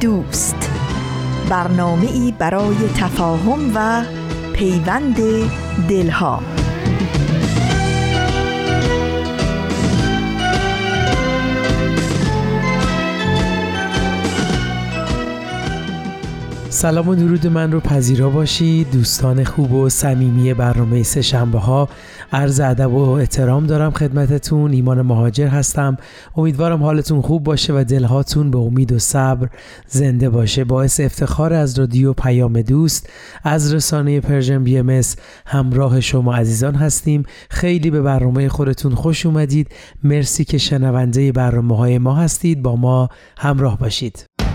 دوست. برنامه ای برای تفاهم و پیوند دلها. سلام و درود من رو پذیرا باشید. دوستان خوب و صمیمی برنامه سه شنبه ها عرض ادب و احترام دارم خدمتتون. ایمان مهاجر هستم. امیدوارم حالتون خوب باشه و دلهاتون به امید و صبر زنده باشه. باعث افتخار از رادیو پیام دوست از رسانه Persian BMS همراه شما عزیزان هستیم. خیلی به برنامه خودتون خوش اومدید. مرسی که شنونده برنامه های ما هستید. با ما همراه باشید.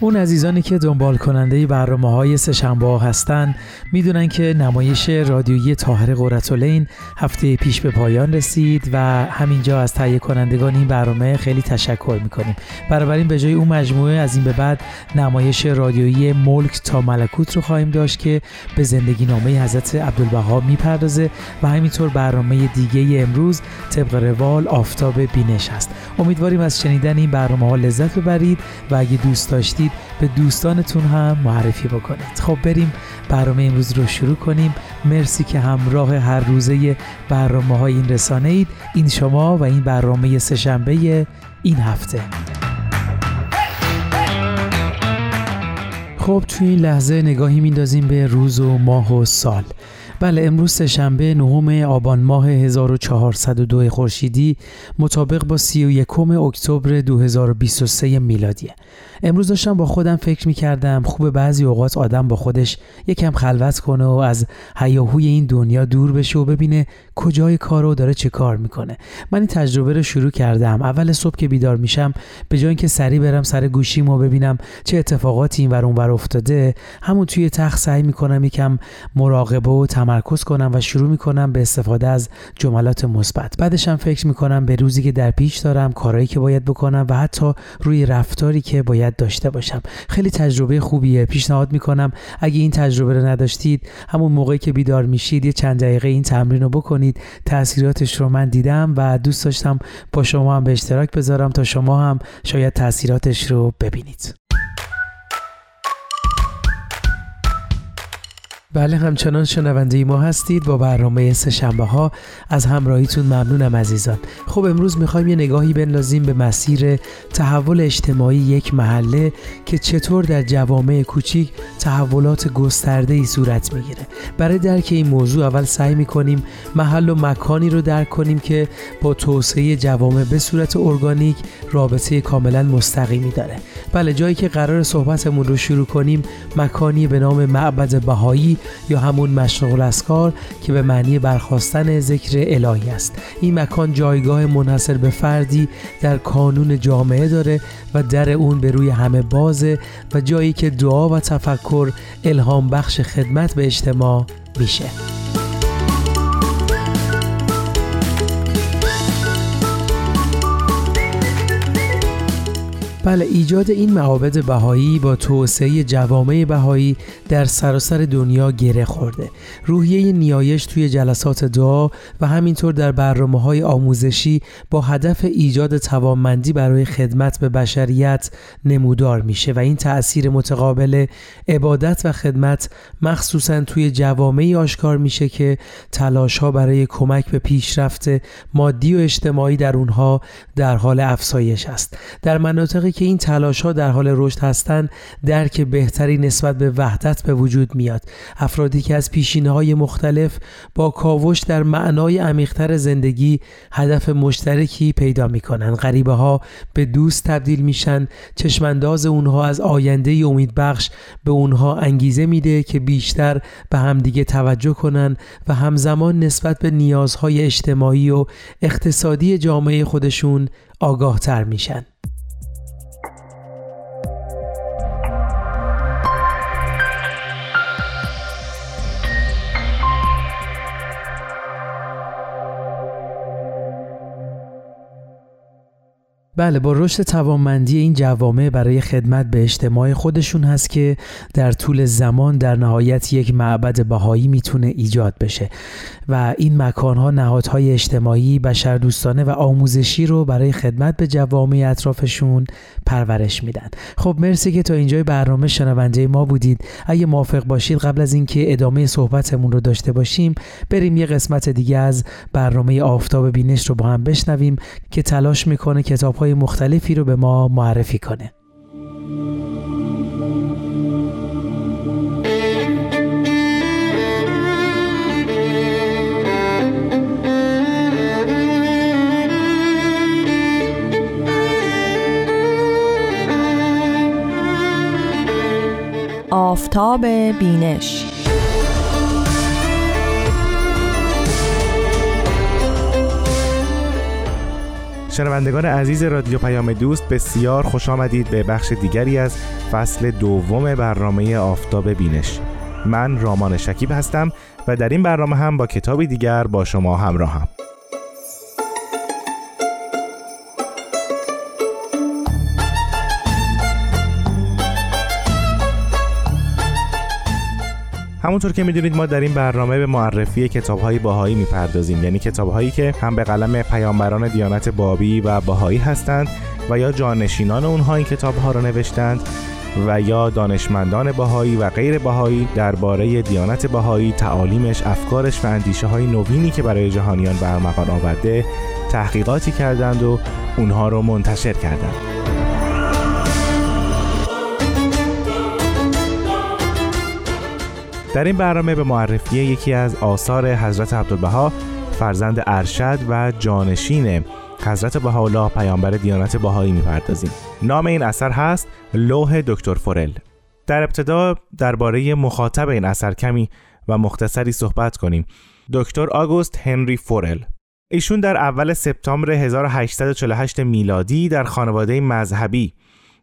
اون عزیزانی که دنبال کننده برنامه های سه‌شنبه هستن می‌دونن که نمایش رادیویی تاهر قرتالین هفته پیش به پایان رسید و همینجا از تهیه کنندگان این برنامه خیلی تشکر می‌کنیم. بنابراین به جای اون مجموعه از این به بعد نمایش رادیویی ملک تا ملکوت رو خواهیم داشت که به زندگی نامه حضرت عبدالبها می‌پردازه و همینطور برنامه دیگه امروز طبق روال آفتاب بینش هست. امیدواریم از شنیدن این برنامه ها لذت ببرید و اگه دوست داشتید به دوستانتون هم معرفی بکنید. خب بریم برنامه امروز رو شروع کنیم. مرسی که همراه هر روزه برنامه های این رسانه اید این شما و این برنامه سهشنبه این هفته. خب توی این لحظه نگاهی میندازیم به روز و ماه و سال. بله امروز سهشنبه نهم آبان ماه 1402 خورشیدی مطابق با 31 اکتبر 2023 میلادیه. امروز داشتم با خودم فکر می‌کردم خوب بعضی اوقات آدم با خودش یکم خلوت کنه و از هیاهوی این دنیا دور بشه و ببینه کجای کار رو داره چه کار می‌کنه. من این تجربه رو شروع کردم. اول صبح که بیدار میشم به جای اینکه سری برم سر گوشیم و ببینم چه اتفاقاتی این ور اونور افتاده همون توی تخت سعی می‌کنم یکم مراقبه و تمرکز کنم و شروع می‌کنم به استفاده از جملات مثبت. بعدشم فکر می‌کنم به روزی که در پیش دارم کارهایی که باید بکنم و حتی روی رفتاری که باید داشته باشم. خیلی تجربه خوبیه. پیشنهاد می‌کنم اگه این تجربه رو نداشتید همون موقعی که بیدار میشید یه چند دقیقه این تمرین رو بکنید. تاثیراتش رو من دیدم و دوست داشتم با شما هم به اشتراک بذارم تا شما هم شاید تاثیراتش رو ببینید. بله همچنان شنونده ما هستید با برنامه سه شنبه ها از همراهیتون ممنونم عزیزان. خب امروز می‌خوایم یه نگاهی بندازیم به مسیر تحول اجتماعی یک محله که چطور در جوامع کوچیک تحولات گسترده ای صورت می‌گیره. برای درک این موضوع اول سعی می‌کنیم محل و مکانی رو درک کنیم که با توسعه جوامع به صورت ارگانیک رابطه کاملا مستقیمی داره. بله جایی که قرار صحبتمون رو شروع کنیم مکانی به نام معبد بهایی یا همون مشغول اسکار که به معنی برخواستن ذکر الهی است. این مکان جایگاه منحصر به فردی در کانون جامعه داره و در اون به روی همه بازه و جایی که دعا و تفکر الهام بخش خدمت به اجتماع میشه. بله ایجاد این معابد بهایی با توسعه جوامع بهایی در سراسر دنیا گره خورده. روحیه نیایش توی جلسات دعا و همینطور در برنامه های آموزشی با هدف ایجاد توانمندی برای خدمت به بشریت نمودار میشه و این تأثیر متقابل عبادت و خدمت مخصوصا توی جوامعی آشکار میشه که تلاش ها برای کمک به پیشرفت مادی و اجتماعی در اونها در حال افزایش است. در مناطقی که این تلاش ها در حال رشد هستند درک بهتری نسبت به وحدت به وجود میاد. افرادی که از پیشینه های مختلف با کاوش در معنای عمیقتر زندگی هدف مشترکی پیدا می‌کنن. غریبه ها به دوست تبدیل میشن چشمانداز اونها از آینده امیدبخش به اونها انگیزه میده که بیشتر به همدیگه توجه کنن و همزمان نسبت به نیازهای اجتماعی و اقتصادی جامعه خودشون آگاه تر میشن. بله با رشد توانمندی این جوامع برای خدمت به اجتماع خودشون هست که در طول زمان در نهایت یک معبد بهایی می‌تونه ایجاد بشه و این مکانها نهادهای اجتماعی بشردوستانه و آموزشی رو برای خدمت به جوامع اطرافشون پرورش میدن. خب مرسی که تا اینجای برنامه شنونده ما بودید. اگه موافق باشید قبل از اینکه ادامه صحبتمون رو داشته باشیم بریم یه قسمت دیگه از برنامه آفتاب بینش رو با هم بشنویم که تلاش می‌کنه کتاب مختلفی رو به ما معرفی کنه. آفتاب بینش شنوندگان عزیز رادیو پیام دوست بسیار خوش آمدید به بخش دیگری از فصل دوم برنامه آفتاب بینش. من رامان شکیب هستم و در این برنامه هم با کتابی دیگر با شما همراهم. همونطور که می‌دونید ما در این برنامه به معرفی کتاب های باهایی می‌پردازیم یعنی کتاب هایی که هم به قلم پیامبران دیانت بابی و باهایی هستند و یا جانشینان اونها این کتاب ها را نوشتند و یا دانشمندان باهایی و غیر باهایی درباره دیانت باهایی تعالیمش افکارش و اندیشه های نوینی که برای جهانیان برمغان آورده تحقیقاتی کردند و اونها رو منتشر کردند. در این برنامه به معرفی یکی از آثار حضرت عبدالبها فرزند ارشد و جانشین حضرت بهاءالله پیامبر دیانت بهایی می‌پردازیم. نام این اثر هست لوح دکتر فورل. در ابتدا درباره مخاطب این اثر کمی و مختصری صحبت کنیم. دکتر آگوست هنری فورل. ایشون در اول سپتامبر 1848 میلادی در خانواده مذهبی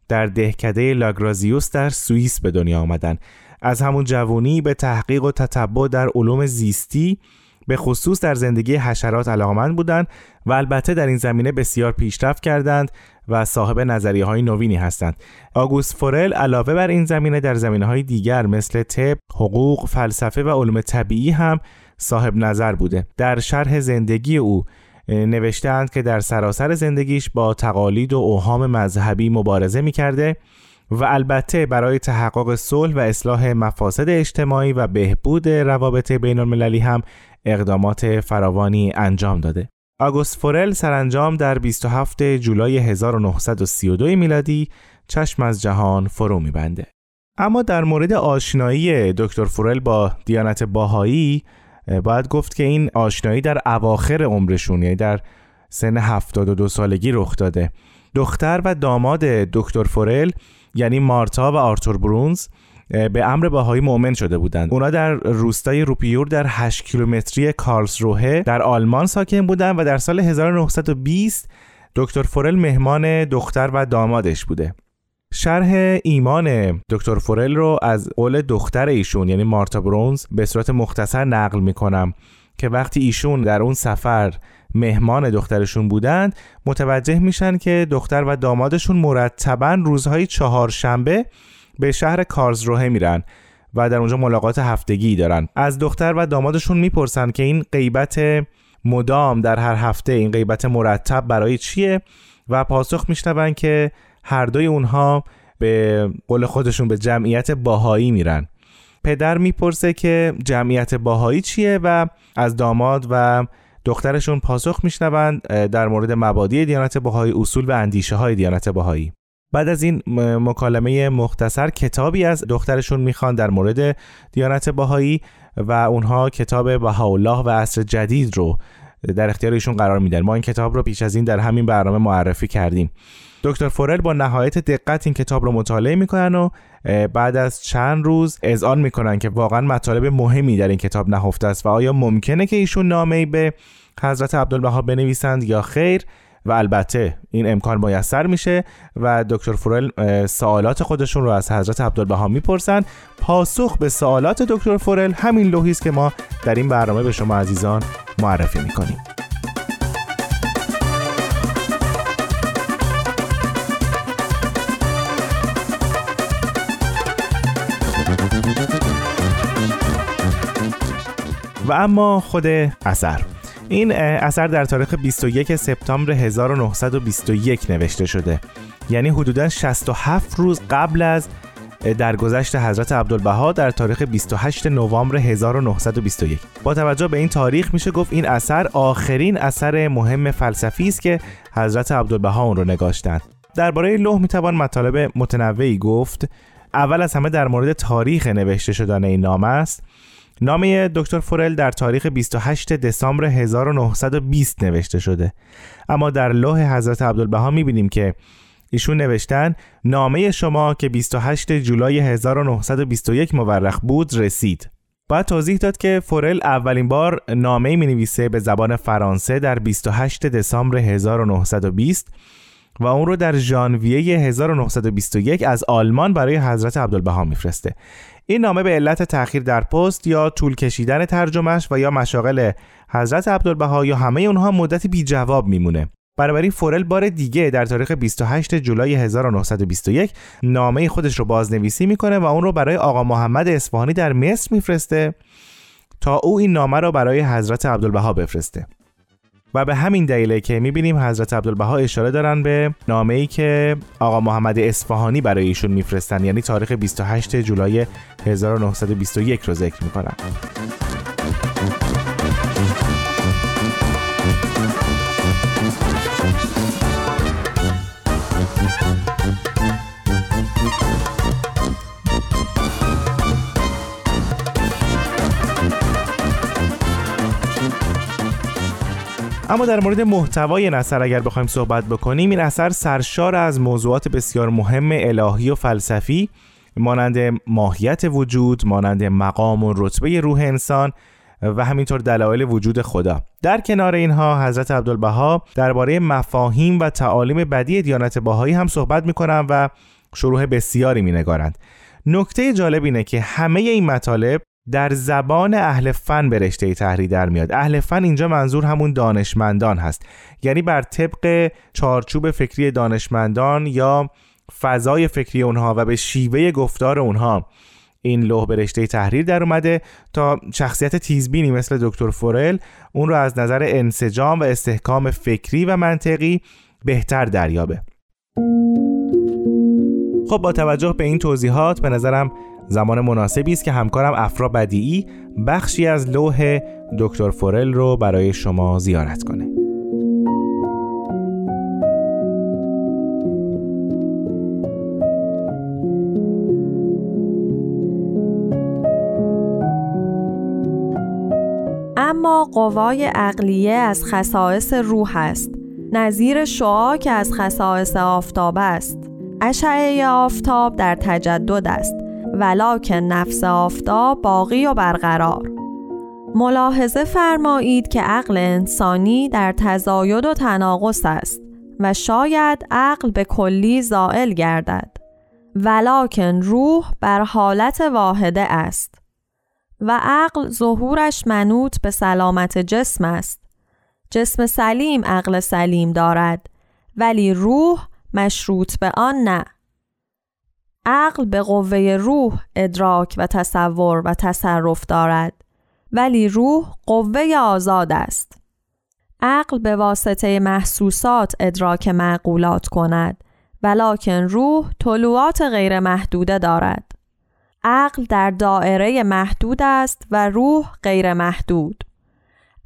در دهکده لاگرازیوس در سوئیس به دنیا آمدند از همون جوانی به تحقیق و تتبع در علوم زیستی به خصوص در زندگی حشرات علاقمند بودند و البته در این زمینه بسیار پیشرفت کردند و صاحب نظریه های نوینی هستند. آگوست فورل علاوه بر این زمینه در زمینه های دیگر مثل طب، حقوق، فلسفه و علوم طبیعی هم صاحب نظر بوده. در شرح زندگی او نوشتند که در سراسر زندگیش با تقالید و اوهام مذهبی مبارزه می کرده و البته برای تحقق صلح و اصلاح مفاسد اجتماعی و بهبود روابط بین المللی هم اقدامات فراوانی انجام داده. آگوست فورل سرانجام در 27 جولای 1932 میلادی چشم از جهان فرو میبنده. اما در مورد آشنایی دکتر فورل با دیانت باهایی باید گفت که این آشنایی در اواخر عمرشون یعنی در سن 72 سالگی رخ داده. دختر و داماد دکتر فورل یعنی مارتا و آرتور برونز به امر بهایی مؤمن شده بودند. اونا در روستای روپیور در 8 کیلومتری کارلسروه در آلمان ساکن بودند و در سال 1920 دکتر فورل مهمان دختر و دامادش بوده. شرح ایمان دکتر فورل رو از قول دختر ایشون یعنی مارتا برونز به صورت مختصر نقل می‌کنم که وقتی ایشون در اون سفر مهمان دخترشون بودند متوجه میشن که دختر و دامادشون مرتبا روزهای چهارشنبه به شهر کارزروه میرن و در اونجا ملاقات هفتگی دارن. از دختر و دامادشون می‌پرسن که این غیبت مدام در هر هفته این غیبت مرتب برای چیه؟ و پاسخ میشنون که هر دوی اونها به قول خودشون به جمعیت باهایی میرن. پدر می‌پرسه که جمعیت باهایی چیه و از داماد و دخترشون پاسخ میشنوند در مورد مبادی دیانت بهایی اصول و اندیشه های دیانت بهایی. بعد از این مکالمه مختصر کتابی از دخترشون می‌خوان در مورد دیانت باهایی و اونها کتاب بهاءالله و عصر جدید رو در اختیار ایشون قرار میدن. ما این کتاب رو پیش از این در همین برنامه معرفی کردیم. دکتر فورل با نهایت دقت این کتاب رو مطالعه می‌کنن و بعد از چند روز اذعان می‌کنن که واقعا مطالب مهمی در این کتاب نهفته است. و آیا ممکنه که ایشون نامه به حضرت عبدالبها بنویسند یا خیر؟ و البته این امکان میسر میشه و دکتر فورل سوالات خودشون رو از حضرت عبدالبها می‌پرسن پاسخ به سوالات دکتر فورل همین لوحی است که ما در این برنامه به شما عزیزان معرفی می‌کنیم. و اما خود اثر. این اثر در تاریخ 21 سپتامبر 1921 نوشته شده. یعنی حدودا 67 روز قبل از درگذشت حضرت عبدالبها در تاریخ 28 نوامبر 1921 با توجه به این تاریخ میشه گفت این اثر آخرین اثر مهم فلسفی است که حضرت عبدالبها اون رو نگاشتند درباره لوح می‌توان مطالب متنوعی گفت. اول از همه در مورد تاریخ نوشته شدن این نامه است. نامه دکتر فورل در تاریخ 28 دسامبر 1920 نوشته شده. اما در لوح حضرت عبدالبها می‌بینیم که ایشون نوشتن نامه شما که 28 جولای 1921 مورخ بود رسید. باید توضیح داد که فورل اولین بار نامه می نویسه به زبان فرانسه در 28 دسامبر 1920 و اون رو در ژانویه 1921 از آلمان برای حضرت عبدالبها میفرسته. این نامه به علت تأخیر در پست یا طول کشیدن ترجمهش و یا مشاغل حضرت عبدالبها یا همه اونها مدتی بی جواب میمونه بنابراین فورل بار دیگه در تاریخ 28 جولای 1921 نامه خودش رو بازنویسی می‌کنه و اون رو برای آقا محمد اصفهانی در مصر میفرسته تا او این نامه رو برای حضرت عبدالبها بفرسته. و به همین دلیله که می‌بینیم حضرت عبدالبها اشاره دارن به نامه ای که آقا محمد اصفهانی برای ایشون میفرستن یعنی تاریخ 28 جولای 1921 رو ذکر می‌کنن. اما در مورد محتوای این اثر اگر بخوایم صحبت بکنیم این اثر سرشار از موضوعات بسیار مهم الهی و فلسفی مانند ماهیت وجود مانند مقام و رتبه روح انسان و همینطور دلایل وجود خدا. در کنار اینها حضرت عبدالبها درباره مفاهیم و تعالیم بدی دیانت باهایی هم صحبت می‌کنند و شروح بسیاری مینگارند. نکته جالب اینه که همه این مطالب در زبان اهل فن به رشته تحریر در میاد. اهل فن اینجا منظور همون دانشمندان هست. یعنی بر طبق چارچوب فکری دانشمندان یا فضای فکری اونها و به شیوه گفتار اونها این لوح به رشته تحریر در اومده تا شخصیت تیزبینی مثل دکتر فورل اون رو از نظر انسجام و استحکام فکری و منطقی بهتر دریابه. خب با توجه به این توضیحات به نظرم زمان مناسبی است که همکارم افرا بدیعی بخشی از لوح دکتر فورل رو برای شما زیارت کنه. اما قوای عقلیه از خصائص روح است. نظیر شعا که از خصائص آفتاب است. اشعه آفتاب در تجدد است. ولکن نفس آفتاب باقی و برقرار. ملاحظه فرمایید که عقل انسانی در تزاید و تناقض است و شاید عقل به کلی زائل گردد. ولکن روح بر حالت واحده است و عقل ظهورش منوط به سلامت جسم است. جسم سلیم عقل سلیم دارد ولی روح مشروط به آن نه. عقل به قوه روح ادراک و تصور و تصرف دارد ولی روح قوه آزاد است. عقل به واسطه محسوسات ادراک معقولات کند ولکن روح طلوعات غیر محدوده دارد. عقل در دائره محدود است و روح غیر محدود.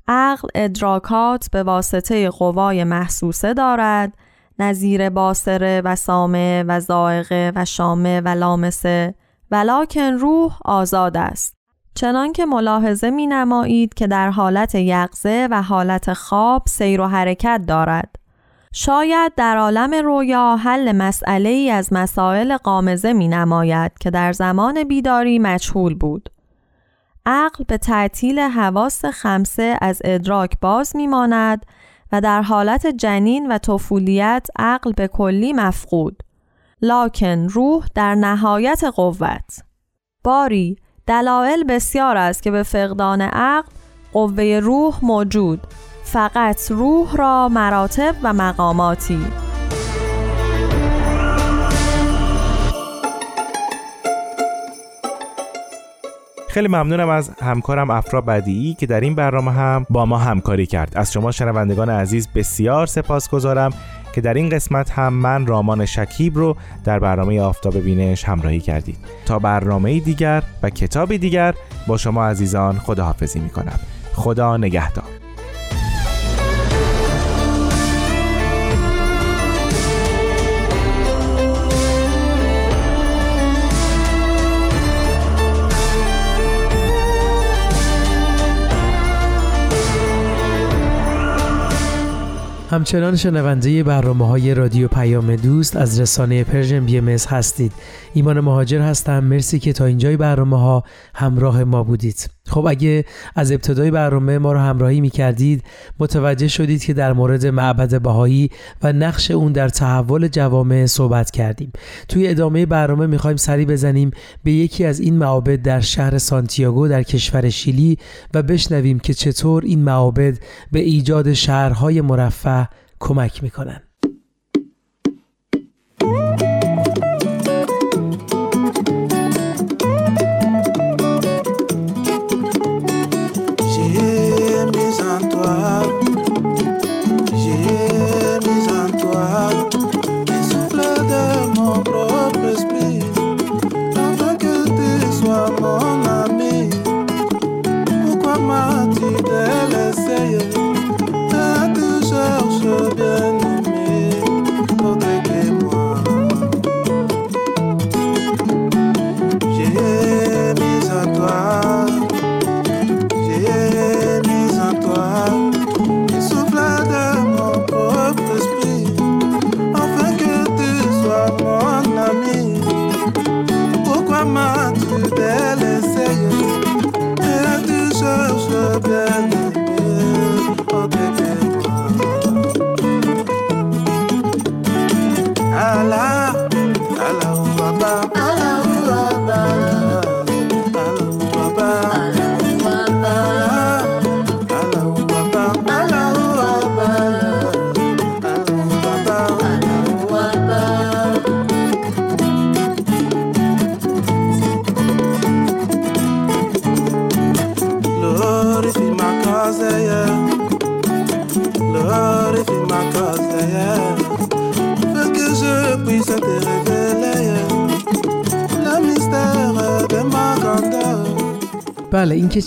عقل ادراکات به واسطه قوای محسوسه دارد نظیر باسره و سامه و زائقه و شامه و لامسه ولکن روح آزاد است چنان که ملاحظه می نمایید که در حالت یقزه و حالت خواب سیر و حرکت دارد شاید در عالم رویا حل مسئله ای از مسائل قامزه می نماید که در زمان بیداری مجهول بود. عقل به تعطیل حواس خمسه از ادراک باز می ماند و در حالت جنین و طفولیت عقل به کلی مفقود. لاکن روح در نهایت قوت. باری دلایل بسیار است که به فقدان عقل قوه روح موجود فقط روح را مراتب و مقاماتی خیلی ممنونم از همکارم افرا بدیعی که در این برنامه هم با ما همکاری کرد. از شما شنوندگان عزیز بسیار سپاس گذارم که در این قسمت هم من رامان شکیب رو در برنامه آفتاب بینش همراهی کردید. تا برنامه دیگر و کتابی دیگر با شما عزیزان خداحافظی می کنم خدا نگهدار. همچنان شنونده برنامه های رادیو پیام دوست از رسانه Persian BMS هستید. ایمان مهاجر هستم. مرسی که تا اینجای برنامه ها همراه ما بودید. خب اگه از ابتدای برنامه ما رو همراهی می کردید متوجه شدید که در مورد معبد بهایی و نقش اون در تحول جوامع صحبت کردیم. توی ادامه برنامه می‌خوایم سری بزنیم به یکی از این معابد در شهر سانتیاگو در کشور شیلی و بشنویم که چطور این معابد به ایجاد شهرهای مرفه کمک می‌کنن.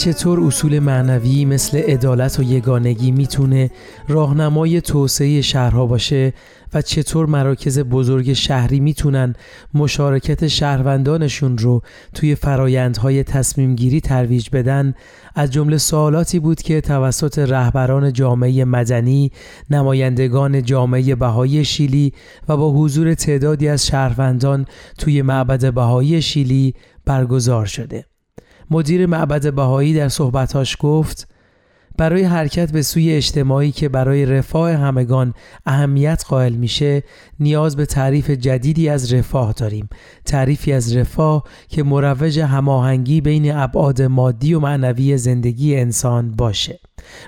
چطور اصول معنوی مثل عدالت و یگانگی می‌تونه راهنمای توسعه شهرها باشه و چطور مراکز بزرگ شهری می‌تونن مشارکت شهروندانشون رو توی فرایندهای تصمیم گیری ترویج بدن؟ از جمله سوالاتی بود که توسط رهبران جامعه مدنی نمایندگان جامعه بهایی شیلی و با حضور تعدادی از شهروندان توی معبد بهایی شیلی برگزار شده. مدیر معبد بهایی در صحبتاش گفت برای حرکت به سوی اجتماعی که برای رفاه همگان اهمیت قائل میشه نیاز به تعریف جدیدی از رفاه داریم. تعریفی از رفاه که مروج هماهنگی بین ابعاد مادی و معنوی زندگی انسان باشه.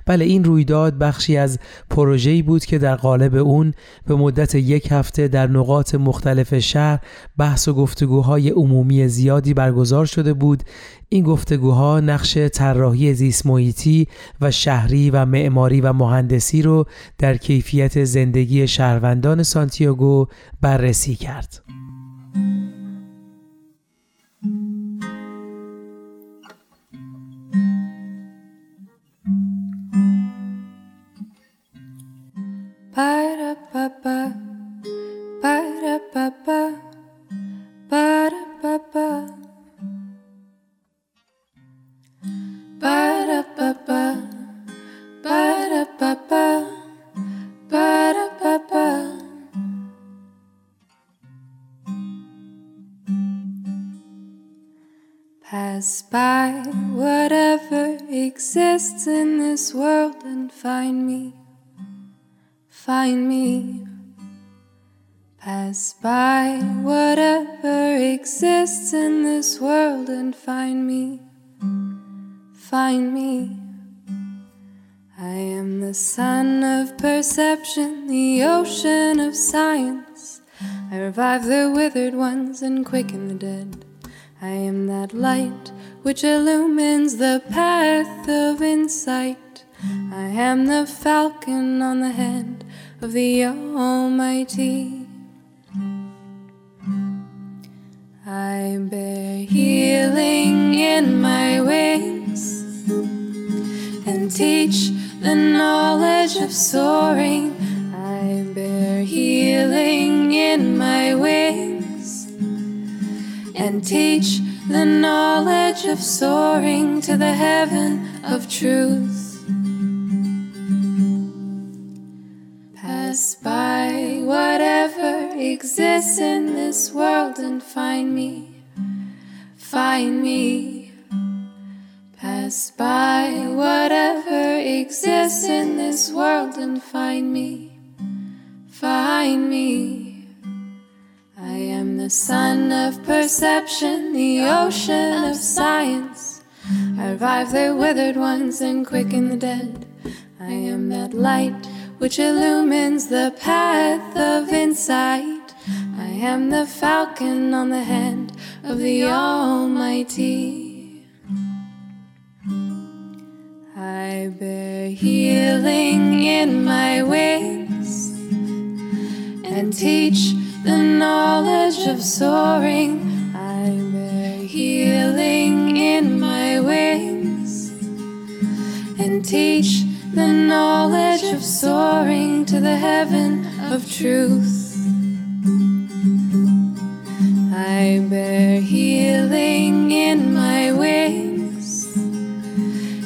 بله این رویداد بخشی از پروژه‌ای بود که در قالب اون به مدت یک هفته در نقاط مختلف شهر بحث و گفتگوهای عمومی زیادی برگزار شده بود این گفتگوها نقش طراحی زیست و شهری و معماری و مهندسی رو در کیفیت زندگی شهروندان سانتیاگو بررسی کرد. Pass by whatever exists in this world and find me. Find me. Pass by whatever exists in this world and find me. Find me. I am the sun of perception, the ocean of science. I revive the withered ones and quicken the dead. I am that light which illumines the path of insight. I am the falcon on the head of the Almighty. I bear healing in my wings and teach the knowledge of soaring. I bear healing in my wings and teach the knowledge of soaring to the heaven of truth. By whatever exists in this world and find me, find me. Pass by whatever exists in this world and find me, find me. I am the sun of perception, the ocean of science. I revive the withered ones and quicken the dead. I am that light which illumines the path of insight. I am the falcon on the head of the Almighty. I bear healing in my wings and teach the knowledge of soaring. I bear healing in my wings and teach the knowledge of soaring to the heaven of truth. I bear healing in my wings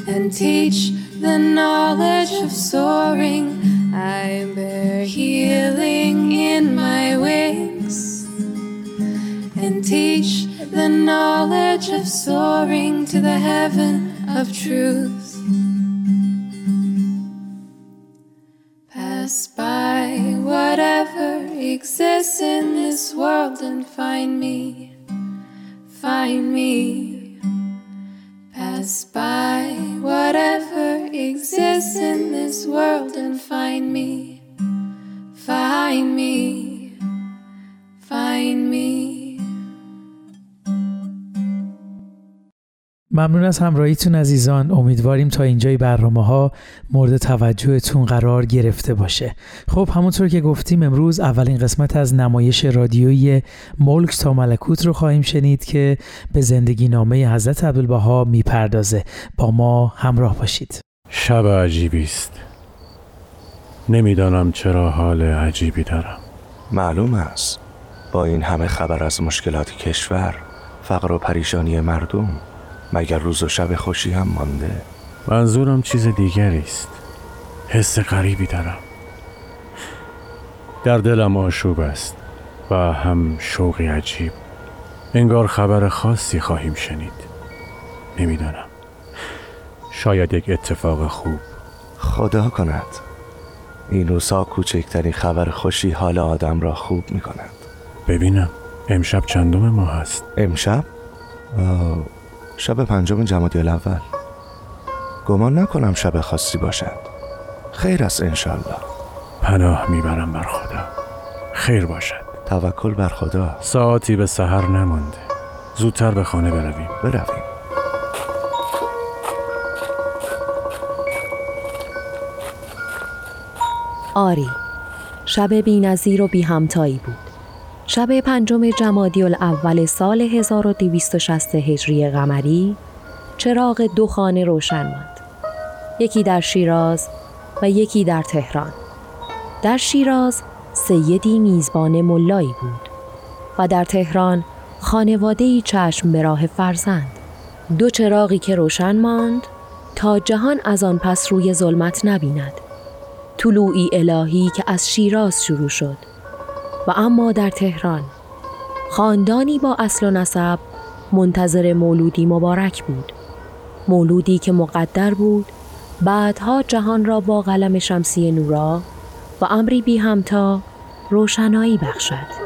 and teach the knowledge of soaring. I bear healing in my wings and teach the knowledge of soaring to the heaven of truth. Pass by whatever exists in this world and find me, find me. Pass by whatever exists in this world and find me, find me, find me. ممنون از همراهیتون عزیزان. امیدواریم تا اینجای برنامه ها مورد توجهتون قرار گرفته باشه. خب همونطور که گفتیم امروز اولین قسمت از نمایش رادیویی ملک تا ملکوت رو خواهیم شنید که به زندگی نامه حضرت عبدالبها می‌پردازه. با ما همراه باشید. شب عجیبی است. نمی‌دانم چرا حال عجیبی دارم. معلوم است. با این همه خبر از مشکلات کشور فقر و پریشانی مردم مگر روز و شب خوشی هم مانده؟ منظورم چیز دیگری است. حس غریبی دارم. در دلم آشوب است و هم شوقی عجیب. انگار خبر خاصی خواهیم شنید. نمی‌دانم. شاید یک اتفاق خوب. خدا کند. این روزها کوچکترین خبر خوشی حال آدم را خوب می کند ببینم. امشب چندم ما هست امشب؟ آه، شب پنجم جمادی الاول. گمان نکنم شب خاصی باشد. خیر است انشالله پناه می‌برم بر خدا. خیر باشد. توکل بر خدا. ساعتی به سحر نمانده. زودتر به خانه برویم. برویم. آری شب بی نظیر و بی همتایی بود. شب پنجم جمادی الاول سال 1260 هجری قمری چراغ دو خانه روشن ماند. یکی در شیراز و یکی در تهران. در شیراز سیدی میزبان ملایی بود و در تهران خانواده‌ای چشم به راه فرزند. دو چراغی که روشن ماند تا جهان از آن پس روی ظلمت نبیند. طلوعی الهی که از شیراز شروع شد. و اما در تهران. خاندانی با اصل و نسب منتظر مولودی مبارک بود. مولودی که مقدر بود بعدها جهان را با قلم شمسی نورا و امری بی همتا روشنایی بخشد.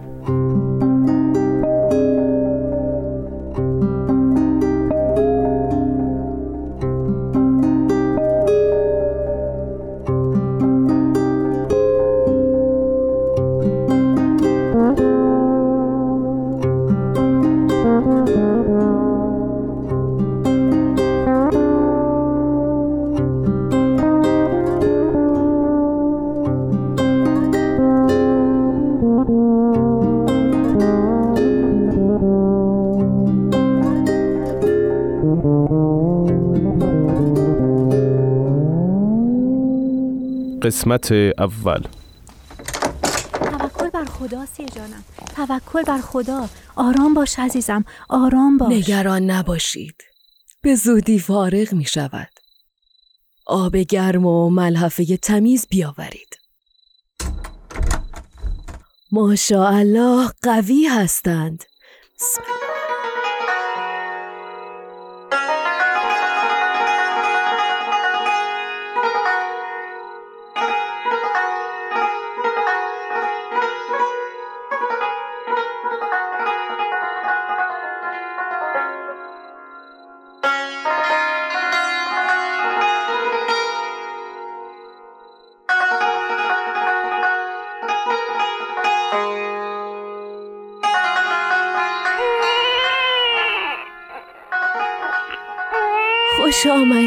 قسمت اول. توکل بر خدا سی جانم. توکل بر خدا. آرام باش عزیزم. آرام باش. نگران نباشید. به زودی فارغ می شود. آب گرم و ملحفه تمیز بیاورید. ماشاءالله قوی هستند.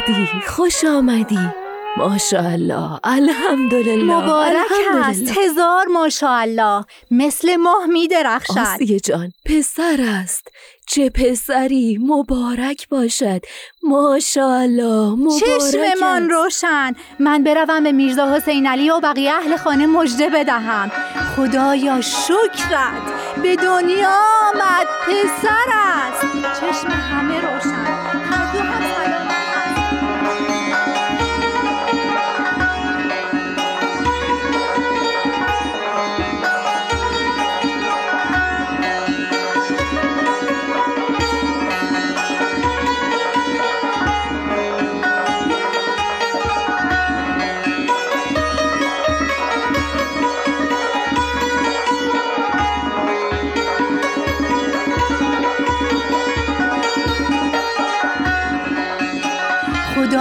آمدی؟ خوش آمدی. ماشاءالله. الحمدلله. مبارک. است هزار ماشاءالله. مثل ماه می درخشد. آسیه جان. پسر است. چه پسری. مبارک باشد. ماشاءالله. مبارک چشممان. روشن. من بروم به میرزا حسین علی و بقیه اهل خانه مژده بدهم. خدایا شکرت. به دنیا آمد. پسر است. چشم همه روشن.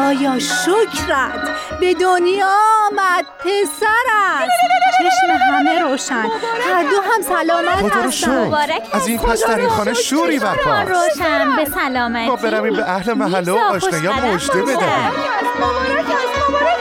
خدایا شکرت. به دنیا آمد پسر است چشم همه روشن. هر دو هم سلامت خدا رو هستند شکر. از این پس در این خانه شوری برپاست روشن. به سلامتی. ما برمیم به اهل محله و آشنایا مژده باشه. بدهیم مبارک است مبارک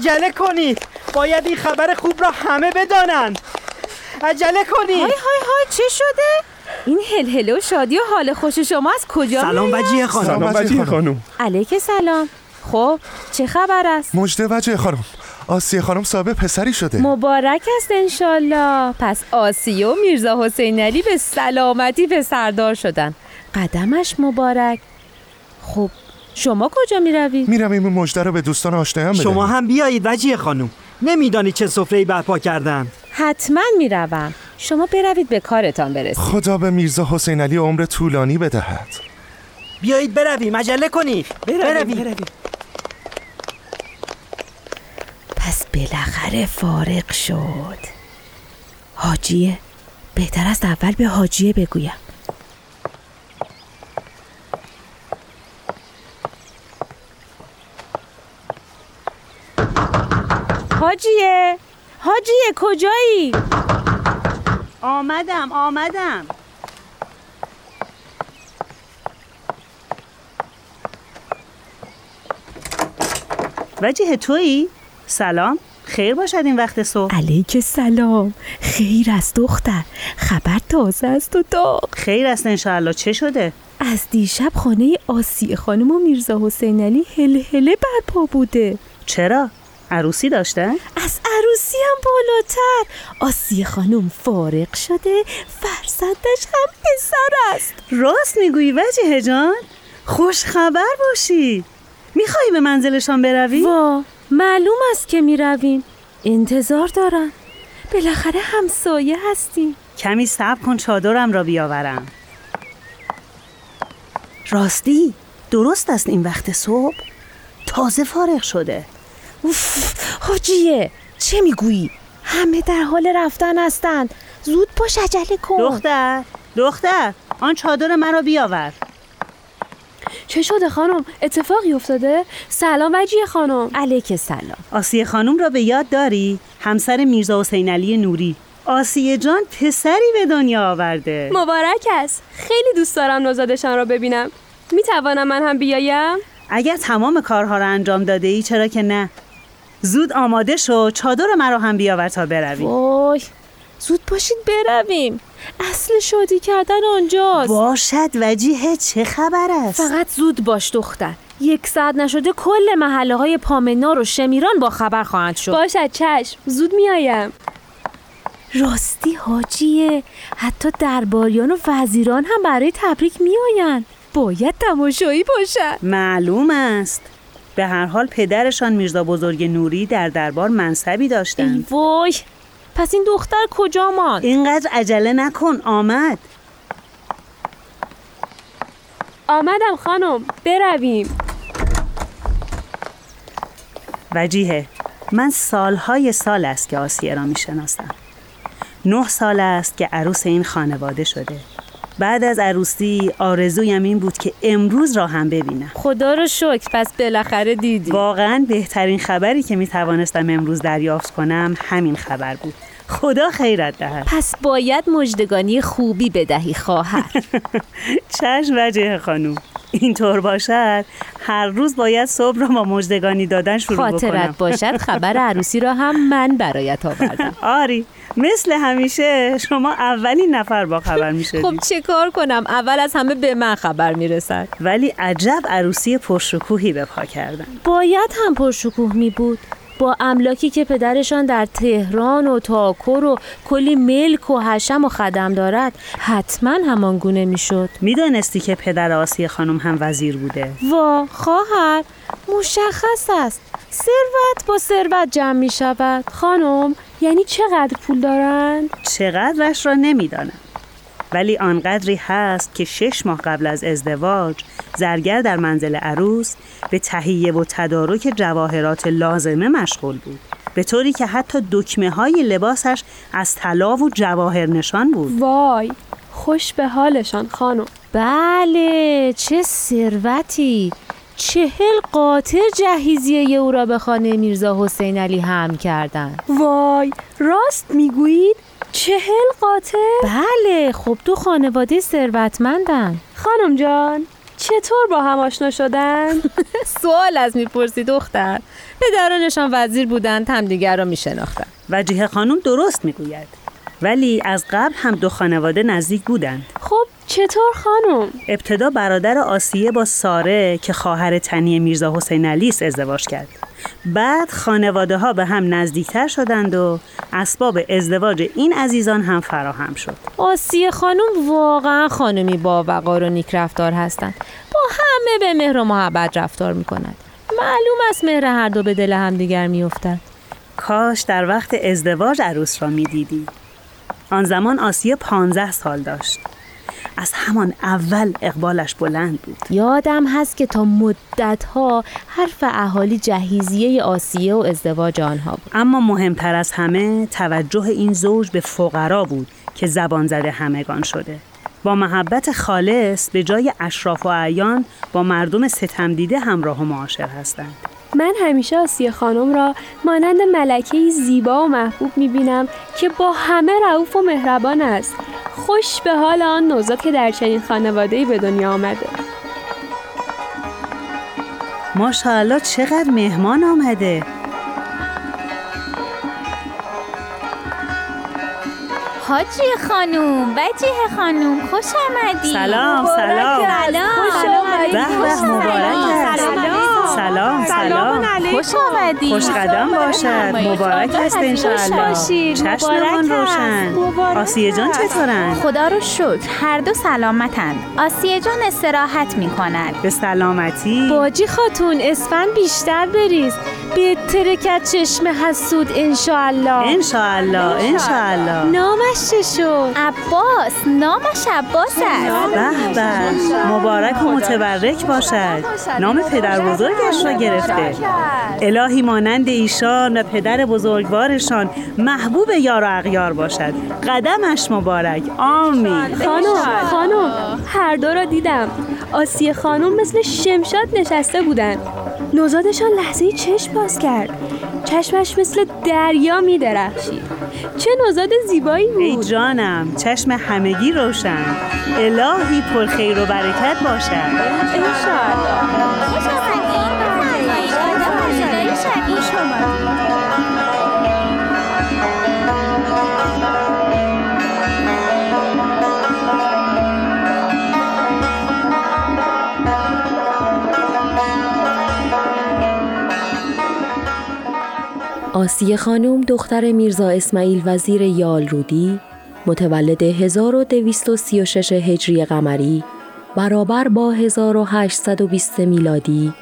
عجله کنید باید این خبر خوب را همه بدانند. عجله کنید های های های چه شده؟ این هلهله و شادی و حال خوش شما از کجا سلام؟ وجیه خانم. سلام وجیه خانم. علیک سلام. خب چه خبر است؟ مجده وجه خانم. آسیه خانم صاحب پسری شده. مبارک است انشالله. پس آسیه و میرزا حسین علی به سلامتی به سردار شدن. قدمش مبارک. خب شما کجا می روید؟ میرم این مجده رو به دوستان آشنایان بدهم شما هم بیایید وجیه خانم. نمیدانی چه سفره‌ای برپا کردم. حتما می روم شما بروید به کارتان برسید. خدا به میرزا حسین علی عمر طولانی بدهد. بیایید برویم عجله کنید. برویم, برویم. پس بالاخره فارغ شد. حاجیه بهتر است اول به حاجیه بگویم. حاجیه. حاجیه کجایی؟ آمدم آمدم. وجه تویی؟ سلام. خیر باشد این وقت صبح. علیک سلام. خیر است دختر. خبر تازه است و داغ. خیر است انشاءالله. چه شده؟ از دیشب خانه آسیه خانم و میرزا حسین علی هل هله برپا بوده. چرا؟ عروسی داشته؟ از عروسی هم بالاتر. آسیه خانم فارغ شده. فرزندش هم پسر است. راست می‌گویی وجه جان؟ خوش خبر باشی. میخوایی به منزلشان بروی؟ وا معلوم است که می‌رویم. انتظار دارم. بالاخره همسایه هستیم. کمی صبر کن چادرم را بیاورم. راستی درست است این وقت صبح. تازه فارغ شده. اوف حاجیه چه می‌گویی؟ همه در حال رفتن هستند. زود باش عجله کن. دختر دختر آن چادر مرا بیاور. چه شده خانم؟ اتفاقی افتاده؟ سلام وجیه خانم. علیک سلام آسیه خانم را به یاد داری؟ همسر میرزا حسین علی نوری. آسیه جان پسری به دنیا آورده. مبارک است. خیلی دوست دارم نوزادشان را ببینم. می توانم من هم بیایم؟ اگر تمام کارها را انجام داده ای چرا که نه؟ زود آماده شو چادر مرا هم بیاور تا برویم وای زود باشید برویم. اصل شادی کردن آنجاست. باشد وجیه چه خبر است؟ فقط زود باش دختر. یک ساعت نشده کل محله های پامنار و شمیران با خبر خواهند شد. باشد چشم. زود میایم راستی حاجیه. حتی درباریان و وزیران هم برای تبریک میآیند. باید تماشایی باشد. معلوم است. به هر حال پدرشان میرزا بزرگ نوری در دربار منصبی داشتند. ای وای پس این دختر کجا ماند اینقدر عجله نکن آمد. آمدم خانم برویم. وجیه من سالهای سال است که آسیه را می‌شناسم. نه سال است که عروس این خانواده شده. بعد از عروسی آرزویم این بود که امروز را هم ببینم. خدا رو شکر پس بالاخره دیدی. واقعا بهترین خبری که می توانستم امروز دریافت کنم همین خبر بود. خدا خیرت دهد. پس باید مجدگانی خوبی بدهی خواهر. چشم وجه خانوم اینطور باشد هر روز باید صبح را با مجدگانی دادن شروع خاطرت بکنم باشد خبر عروسی را هم من برایت آوردم. آری مثل همیشه شما اولین نفر با خبر می خب چه کار کنم؟ اول از همه به من خبر می‌رسد. ولی عجب عروسی پرشکوهی به پا کردن. باید هم پرشکوه می بود با املاکی که پدرشان در تهران و تاکر و کلی ملک و حشم و خدم دارد حتما همان گونه می‌شد. می‌دانستی که پدر آسیه خانم هم وزیر بوده؟ وا خواهر مشخص است. ثروت با ثروت جمع می شود خانم یعنی چقدر پول دارند؟ چقدرش را نمی‌دانم. ولی آنقدری هست که شش ماه قبل از ازدواج زرگر در منزل عروس به تهیه و تدارک جواهرات لازمه مشغول بود. به طوری که حتی دکمه های لباسش از طلا و جواهر نشان بود. وای خوش به حالشان خانم. بله چه ثروتی. چهل قاطر جهیزیه او را به خانه میرزا حسین علی هم کردن وای راست می‌گویید؟ چهل قاطر؟ بله خب تو خانواده ثروتمندن خانم جان چطور با هم آشنا شدن؟ سوال از می‌پرسی دختر پدرانشان وزیر بودند همدیگر را میشناختن وجیه خانم درست می‌گوید ولی از قبل هم دو خانواده نزدیک بودند خب چطور خانم؟ ابتدا برادر آسیه با ساره که خواهر تنی میرزا حسین علی ازدواج کرد بعد خانواده ها به هم نزدیکتر شدند و اسباب ازدواج این عزیزان هم فراهم شد. آسیه خانم واقعا خانمی با وقار و نیک رفتار هستند. با همه به مهر و محبت رفتار می‌کنند. معلوم است مهر هر دو به دل همدیگر میافتد کاش در وقت ازدواج عروس را می‌دیدی. آن زمان آسیه پانزده سال داشت. از همان اول اقبالش بلند بود. یادم هست که تا مدتها حرف اهالی جهیزیه آسیه و ازدواج آنها بود. اما مهمتر از همه توجه این زوج به فقرا بود که زبان زده همگان شده. با محبت خالص به جای اشراف و اعیان با مردم ستم دیده همراه و معاشر هستند. من همیشه آسیه خانم را مانند ملکه زیبا و محبوب می‌بینم که با همه رعوف و مهربان است. خوش به حال آن نوزاد که در چنین خانواده‌ای به دنیا آمده. ماشاءالله چقدر مهمان آمده. حاجی خانوم وجیه خانوم خوش آمدی. سلام سلام. سلام به به مبارک است. سلام سلام خوش آمدی. خوش قدم باشد مبارک است انشاءالله. چشممان روشن. آسیه جان چطورن؟ خدا رو شکر. هر دو سلامتند آسیه جان استراحت می کند به سلامتی. باجی خاتون اسفند بیشتر بریز. به ترکت چشم حسود انشاءالله. انشاءالله انشاءالله. نامش چه شد؟ عباس نامش عباس است. به به مبارک و متبرک باشد. نام پدر بزرگش را گرفته. الهی مانند ایشان و پدر بزرگوارشان محبوب یار و اغیار باشد. قدمش مبارک. آمین. خانم خانم هر دو را دیدم. آسیه خانم مثل شمشاد نشسته بودن. نوزادشان لحظه چشم باز کرد. چشمش مثل دریا می درخشید. چه نوزاد زیبایی بود. ای جانم چشم همگی روشن. الهی پر خیر و برکت باشد. آسیه خانم دختر میرزا اسماعیل وزیر یالرودی متولد 1236 هجری قمری برابر با 1820 میلادی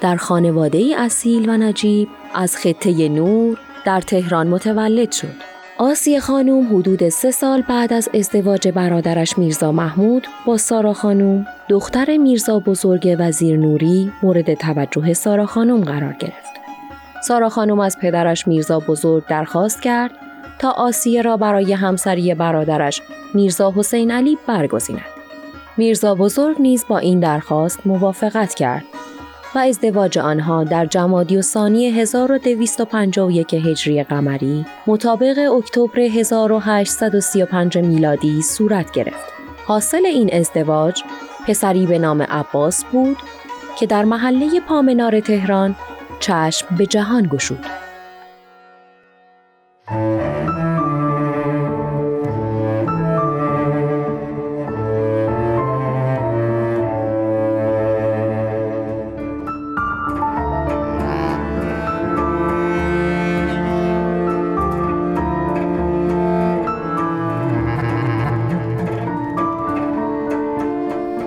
در خانواده اصیل و نجیب از خطه نور در تهران متولد شد. آسیه خانم حدود سه سال بعد از ازدواج برادرش میرزا محمود با سارا خانم دختر میرزا بزرگ وزیر نوری مورد توجه سارا خانم قرار گرفت. سارا خانم از پدرش میرزا بزرگ درخواست کرد تا آسیه را برای همسری برادرش میرزا حسین علی برگزیند. میرزا بزرگ نیز با این درخواست موافقت کرد و ازدواج آنها در جمادی و ثانی 1251 هجری قمری مطابق اکتبر 1835 میلادی صورت گرفت. حاصل این ازدواج پسری به نام عباس بود که در محله پامنار تهران چشم به جهان گشود.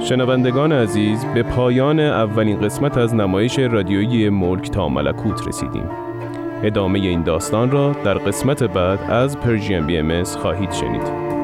شنوندگان عزیز به پایان اولین قسمت از نمایش رادیویی ملک تا ملکوت رسیدیم. ادامه این داستان را در قسمت بعد از پرژیم بی ام خواهید شنید.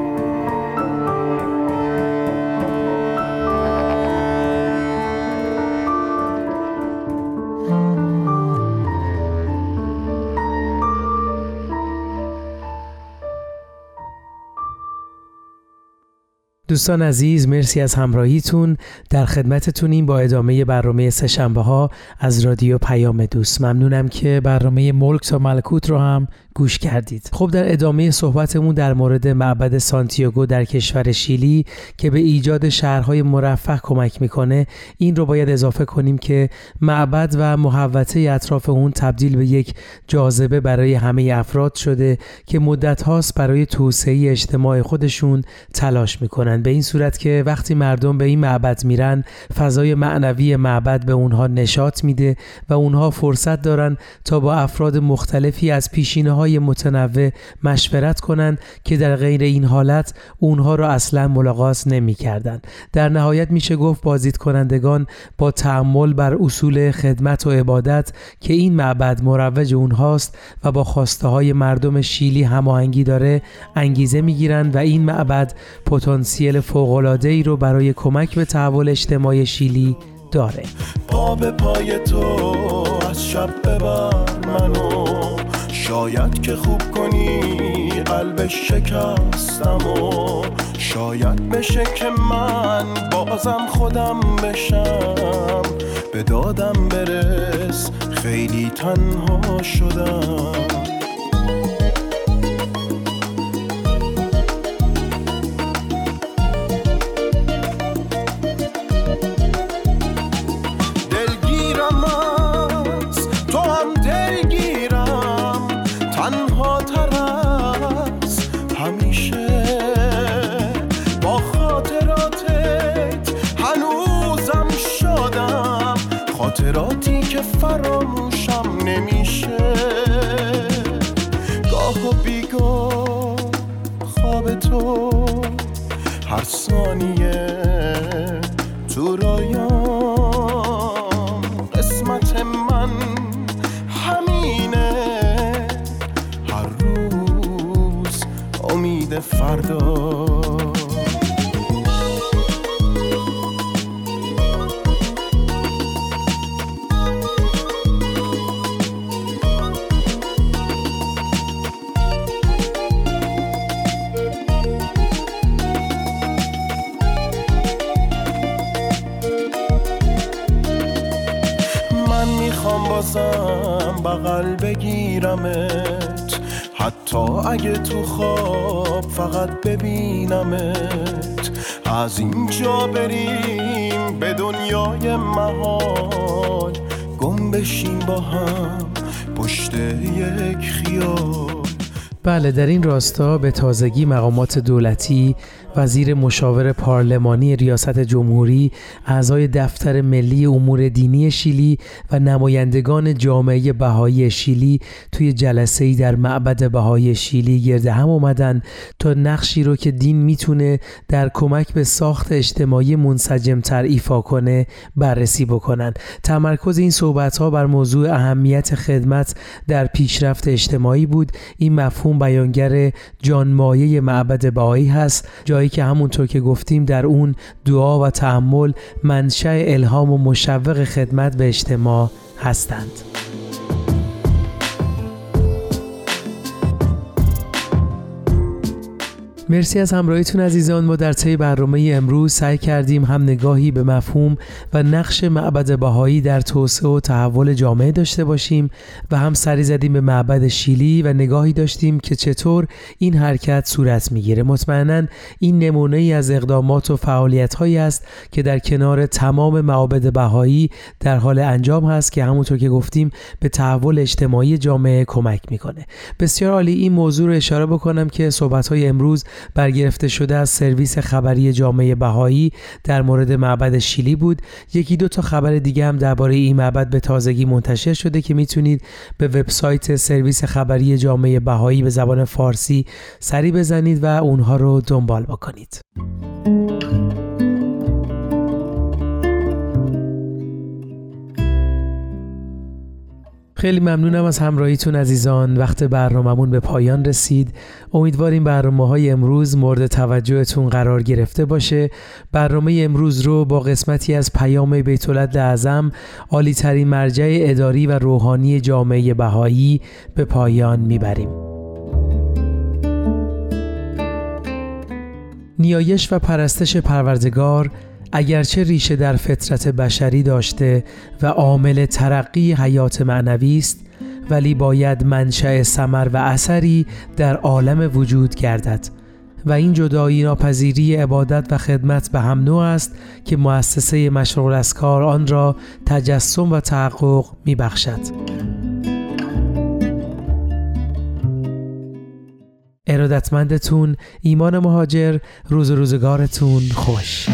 دوستان عزیز مرسی از همراهیتون. در خدمتتونیم با ادامه برنامه سهشنبه ها از رادیو پیام دوست. ممنونم که برنامه ملک تا ملکوت رو هم گوش کردید. خب در ادامه صحبتمون در مورد معبد سانتیاگو در کشور شیلی که به ایجاد شهرهای مرفه کمک می‌کنه این رو باید اضافه کنیم که معبد و محوطه اطراف اون تبدیل به یک جاذبه برای همه افراد شده که مدت هاست برای توسعه اجتماع خودشون تلاش می‌کنن به این صورت که وقتی مردم به این معبد میرن فضای معنوی معبد به اونها نشاط میده و اونها فرصت دارن تا با افراد مختلفی از پیشینه های متنوع مشورت کنند که در غیر این حالت اونها را اصلا ملاقات نمی کردن. در نهایت میشه گفت بازدید کنندگان با تعمل بر اصول خدمت و عبادت که این معبد مروج اونهاست و با خواسته های مردم شیلی هماهنگی داره انگیزه می‌گیرند و این معبد پتانسیل فوق ای رو برای کمک به تحول اجتماعی شیلی داره. به پای تو از شب ببر منو. شاید که خوب کنی قلب شکستم و شاید بشه که من بازم خودم بشم. به دادم برس خیلی تنها شدم. فراموشم نمیشه. گاه و بیگاه خواب تو هر ثانیه تو رایام بله در این راستا به تازگی مقامات دولتی وزیر مشاور پارلمانی ریاست جمهوری، اعضای دفتر ملی امور دینی شیلی و نمایندگان جامعه بهایی شیلی توی جلسه در معبد بهایی شیلی گرد هم اومدن تا نقشی رو که دین می‌تونه در کمک به ساخت اجتماعی منسجمتر ایفا کنه بررسی بکنن. تمرکز این صحبت ها بر موضوع اهمیت خدمت در پیشرفت اجتماعی بود. این مفهوم بیانگر جانمایه معبد بهایی هست. جایی که همونطور که گفتیم در اون دعا و تحمل منشأ الهام و مشوق خدمت به اجتماع هستند. مرسی از همراهیتون عزیزان. ما در طی برنامه امروز سعی کردیم هم نگاهی به مفهوم و نقش معبد بهایی در توسعه و تحول جامعه داشته باشیم و هم سری زدیم به معبد شیلی و نگاهی داشتیم که چطور این حرکت صورت می‌گیره. مطمئنا این نمونه ای از اقدامات و فعالیت هایی است که در کنار تمام معابد بهایی در حال انجام هست که همونطور که گفتیم به تحول اجتماعی جامعه کمک می‌کنه. بسیار عالی. این موضوع رو اشاره بکنم که صحبت های امروز برگرفته شده از سرویس خبری جامعه بهایی در مورد معبد شیلی بود. یکی دو تا خبر دیگه هم درباره این معبد به تازگی منتشر شده که می‌تونید به وبسایت سرویس خبری جامعه بهایی به زبان فارسی سری بزنید و اونها رو دنبال بکنید. خیلی ممنونم از همراهیتون عزیزان. وقت برنامهمون به پایان رسید. امیدواریم برنامه های امروز مورد توجهتون قرار گرفته باشه. برنامه امروز رو با قسمتی از پیام بیت اعظم عالی ترین مرجع اداری و روحانی جامعه بهایی به پایان می‌بریم. نیایش و پرستش پروردگار اگرچه ریشه در فطرت بشری داشته و عامل ترقی حیات معنوی است ولی باید منشأ سمر و اثری در عالم وجود گردد و این جدایی ناپذیری عبادت و خدمت به هم نوع است که مؤسسه مشروع اسکار آن را تجسم و تحقق می بخشد. ارادتمندتون ایمان مهاجر روز روزگارتون خوش